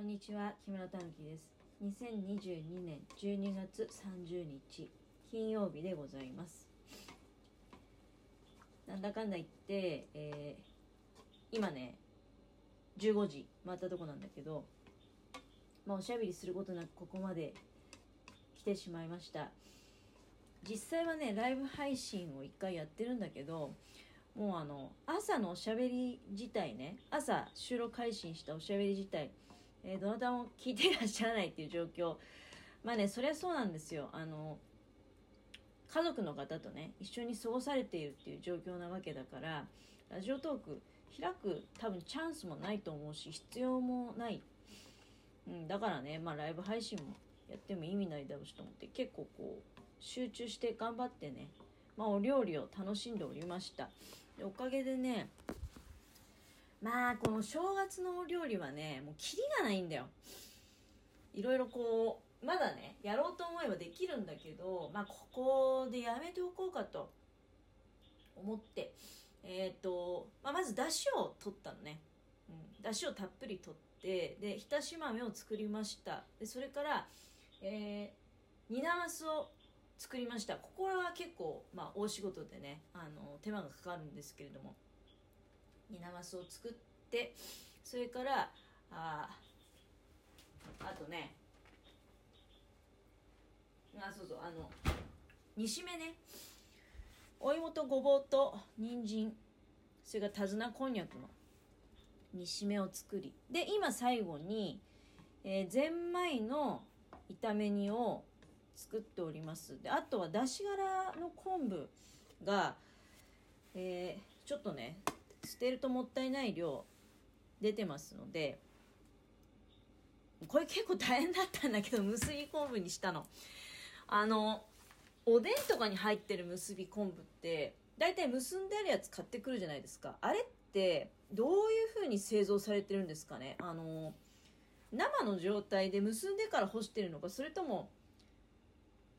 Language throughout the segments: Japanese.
こんにちは木村たぬきです。2022年12月30日金曜日でございます。なんだかんだ言って、えー今ね15時回ったとこなんだけどまあおしゃべりすることなくここまで来てしまいました。実際はねライブ配信を一回やってるんだけどもうあの朝のおしゃべり自体ね朝収録配信したおしゃべり自体、えーどなたも聞いていらっしゃらないっていう状況。まあねそりゃそうなんですよ。あの家族の方とね一緒に過ごされているっていう状況なわけだからラジオトーク開く多分チャンスもないと思うし必要もない、うん、だからねまあライブ配信もやっても意味ないだろうしと思って結構こう集中して頑張ってねまあお料理を楽しんでおりました。でおかげでねまあこの正月のお料理はねもうキリがないんだよ。いろいろこうまだねやろうと思えばできるんだけどまあここでやめておこうかと思ってえっ、と、まあ、まず出汁を取ったのね、うん、出汁をたっぷり取ってで浸し豆を作りました。でそれから、えー、煮なますを作りました。ここは結構、まあ、大仕事でねあの手間がかかるんですけれども。煮なますを作ってそれからああとねあそうそうあの煮しめね。お芋とごぼうと人参。それから手綱こんにゃくの煮しめを作り。で今最後に、えー、ゼンマイの炒め煮を作っております。であとはだし柄の昆布が、えーちょっとね捨てるともったいない量出てますのでこれ結構大変だったんだけど結び昆布にしたの。あのおでんとかに入ってる結び昆布って大体結んであるやつ買ってくるじゃないですか。あれってどういう風に製造されてるんですかね。あの生の状態で結んでから干してるのかそれとも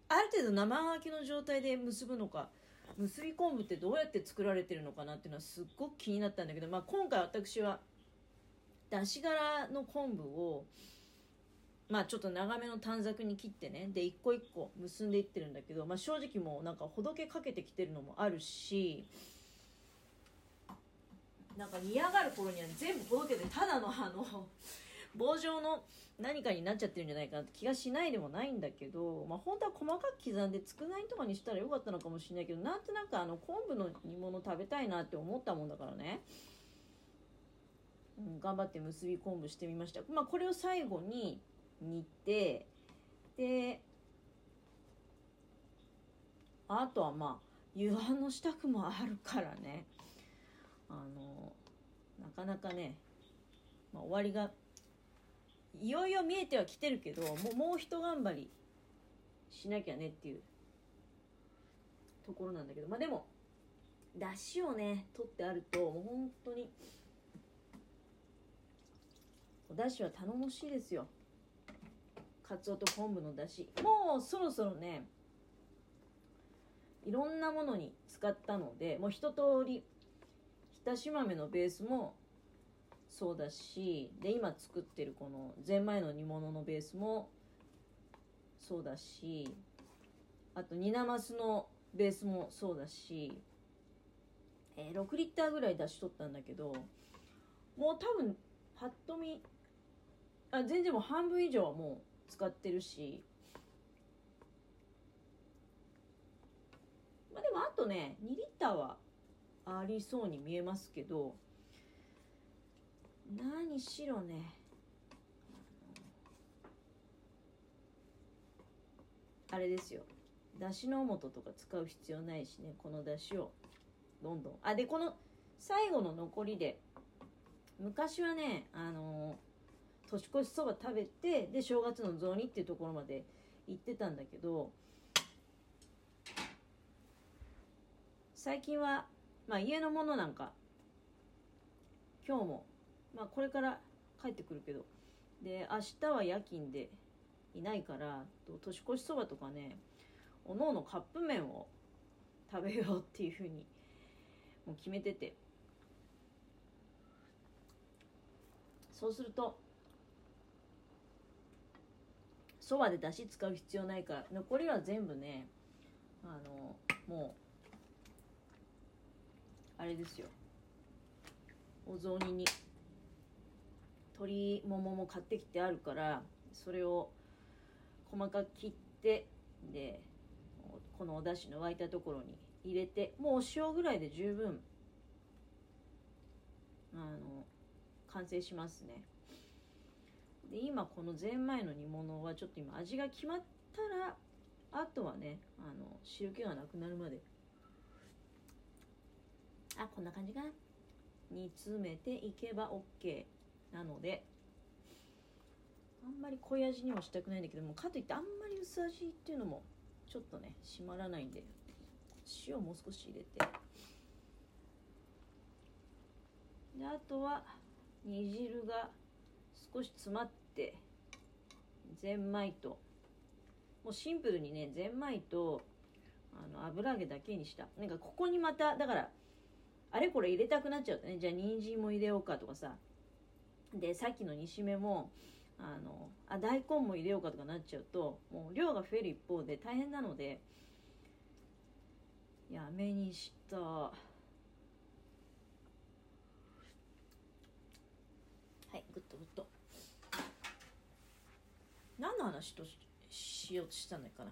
ある程度生乾きの状態で結ぶのか結び昆布ってどうやって作られてるのかなっていうのはすっごく気になったんだけど、まあ、今回私は出し柄の昆布をまあちょっと長めの短冊に切ってねで一個一個結んでいってるんだけど、まあ、正直もうなんかほどけかけてきてるのもあるしなんか煮上がる頃には全部ほどけてただのあの棒状の何かになっちゃってるんじゃないかなって気がしないでもないんだけど、まあ、本当は細かく刻んで佃煮とかにしたらよかったのかもしれないけどなんとなくあの昆布の煮物食べたいなって思ったもんだからね、うん、頑張って結び昆布してみました、まあ、これを最後に煮てであとはまあ湯飯の支度もあるからね。あのなかなかね、まあ、終わりがいよいよ見えてはきてるけどもうもう一頑張りしなきゃねっていうところなんだけどまあでも出汁をね取ってあるともう本当にお出汁は頼もしいですよ。かつおと昆布の出汁。もうそろそろねいろんなものに使ったのでもう一通り浸し豆のベースもそうだしで今作ってるこのゼンマイの煮物のベースもそうだしあと煮なますのベースもそうだし、えー6リッターぐらい出しとったんだけどもう多分パッと見あ全然もう半分以上はもう使ってるしまあでもあとね2リッターはありそうに見えますけど何しろね。あれですよ。だしの素とか使う必要ないしね。このだしを。どんどん。あでこの最後の残りで。昔はねあの年越しそば食べてで正月の雑煮っていうところまで行ってたんだけど最近は、まあ、家のものなんか今日も、まあ、これから帰ってくるけど。で明日は夜勤でいないから年越しそばとかねおのおのカップ麺を食べようっていうふうにもう決めてて。そうするとそばでだし使う必要ないから残りは全部ねあのもうあれですよ。お雑煮に鶏ももも買ってきてあるからそれを細かく切ってでこのお出汁の沸いたところに入れてもうお塩ぐらいで十分あの完成しますね。で今このゼンマイの煮物はちょっと今味が決まったらあとはねあの汁気がなくなるまで。あこんな感じかな。煮詰めていけば OK なのであんまり濃い味にもしたくないんだけどもかといってあんまり薄味っていうのもちょっとね締まらないんで塩もう少し入れて。であとは煮汁が少し詰まってゼンマイともうシンプルにねゼンマイとあの油揚げだけにした。なんかここにまただからあれこれ入れたくなっちゃうとねじゃあ人参も入れようかとかさでさっきの煮しめもあのあ大根も入れようかとかなっちゃうともう量が増える一方で大変なのでやめにした。はいグッとグッと何の話としようとしたのかな？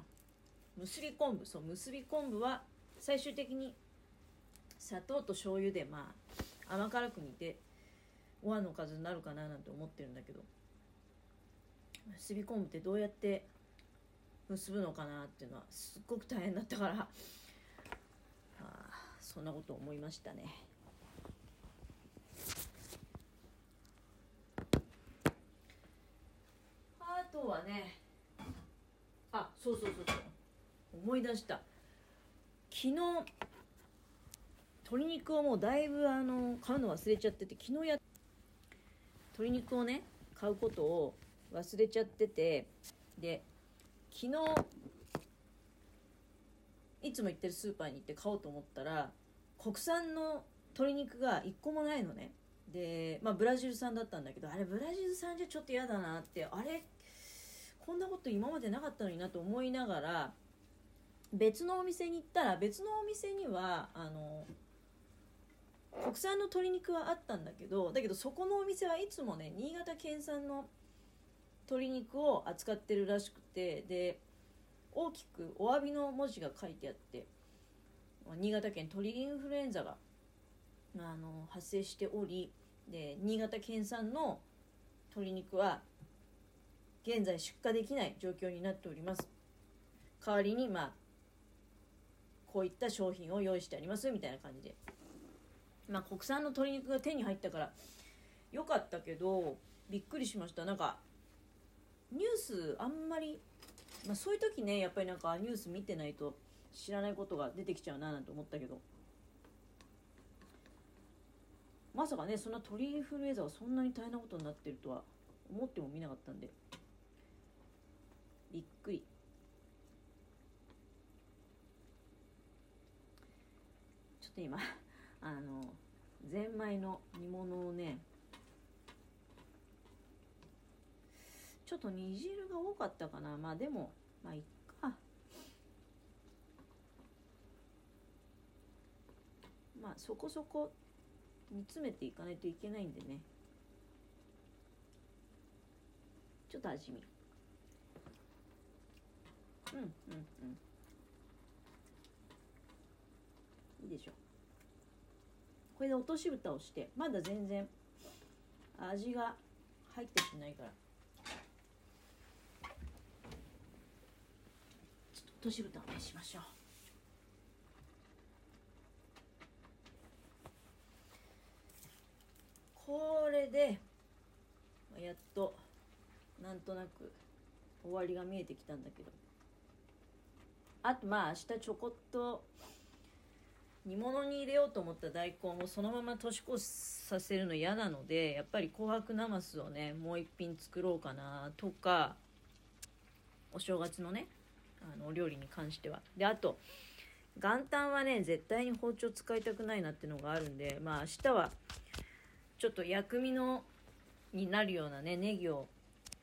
結び昆布。そう結び昆布は最終的に砂糖と醤油でまあ甘辛く煮てご飯の数になるかななんて思ってるんだけど結び昆布ってどうやって結ぶのかなっていうのはすっごく大変だったから あそんなこと思いましたね。あとはねあそうそうそうそう思い出した昨日鶏肉をもうだいぶあの買うの忘れちゃってて昨日やっ鶏肉をね買うことを忘れちゃっててで昨日いつも行ってるスーパーに行って買おうと思ったら国産の鶏肉が1個もないのね。でまあブラジル産だったんだけどあれブラジル産じゃちょっと嫌だなってあれこんなこと今までなかったのになと思いながら別のお店に行ったら別のお店にはあの国産の鶏肉はあったんだけどだけどそこのお店はいつもね新潟県産の鶏肉を扱ってるらしくてで大きくお詫びの文字が書いてあって新潟県鳥インフルエンザがあの発生しておりで新潟県産の鶏肉は現在出荷できない状況になっております。代わりにまあこういった商品を用意してありますみたいな感じで。まあ国産の鶏肉が手に入ったからよかったけどびっくりしました。なんかニュースあんまり、まあ、そういう時ねやっぱりなんかニュース見てないと知らないことが出てきちゃうななんて思ったけど。まさかねそんな鳥インフルエンザがそんなに大変なことになってるとは思ってもみなかったんで。びっくり。ちょっと今あのゼンマイの煮物をねちょっと煮汁が多かったかな。まあでもまあいっか。まあそこそこ煮詰めていかないといけないんでね。ちょっと味見。うんうんうん。いいでしょう。これで落とし蓋をしてまだ全然味が入ってしないから。ちょっと落とし蓋をねしましょう。これでやっとなんとなく終わりが見えてきたんだけど。あとまあ明日ちょこっと煮物に入れようと思った大根をそのまま年越しさせるの嫌なのでやっぱり紅白なますをねもう一品作ろうかなとかお正月のねあのお料理に関しては。であと元旦はね絶対に包丁使いたくないなってのがあるんでまあ明日はちょっと薬味のになるようなねネギを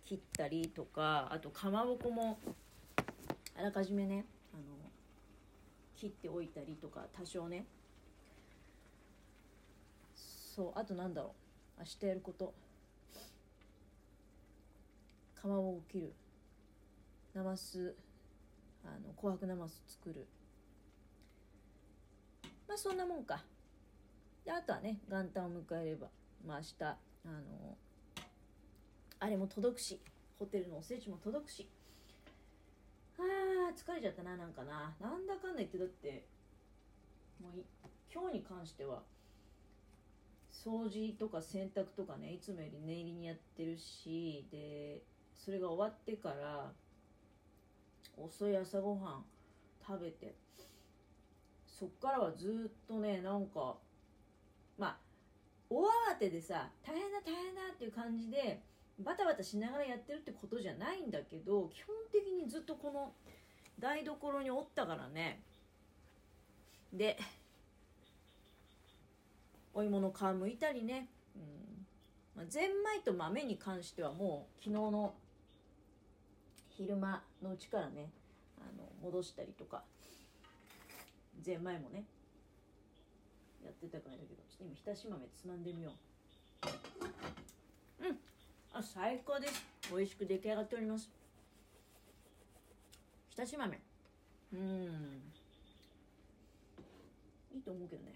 切ったりとかあとかまぼこもあらかじめね切っておいたりとか多少ね。そうあとなんだろう。明日やること。かまぼこ切る。なますあの紅白なます作る。まあそんなもんか。であとはね元旦を迎えれば。まあ明日あのあれも届くし。ホテルのおせちも届くし。あ疲れちゃったななんかな。なんだかんだ言ってだってもう今日に関しては掃除とか洗濯とかねいつもより念入りにやってるしでそれが終わってから遅い朝ごはん食べてそっからはずっとねなんかまあ大慌てでさ大変だ大変だっていう感じでバタバタしながらやってるってことじゃないんだけど基本的にずっとこの台所におったからね。でお芋の皮むいたりね、うん。まあ、ゼンマイと豆に関してはもう昨日の昼間のうちからねあの戻したりとか。ゼンマイもねやってたからだけどちょっと今ひたし豆つまんでみよう。うん。あ最高です。美味しく出来上がっております。ひたし豆うん。いいと思うけどね。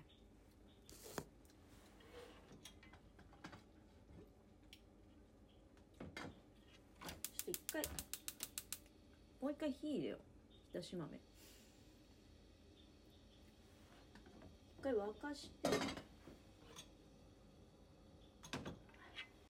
ちょっと一回もう一回火入れよう。ひたし豆一回沸かして。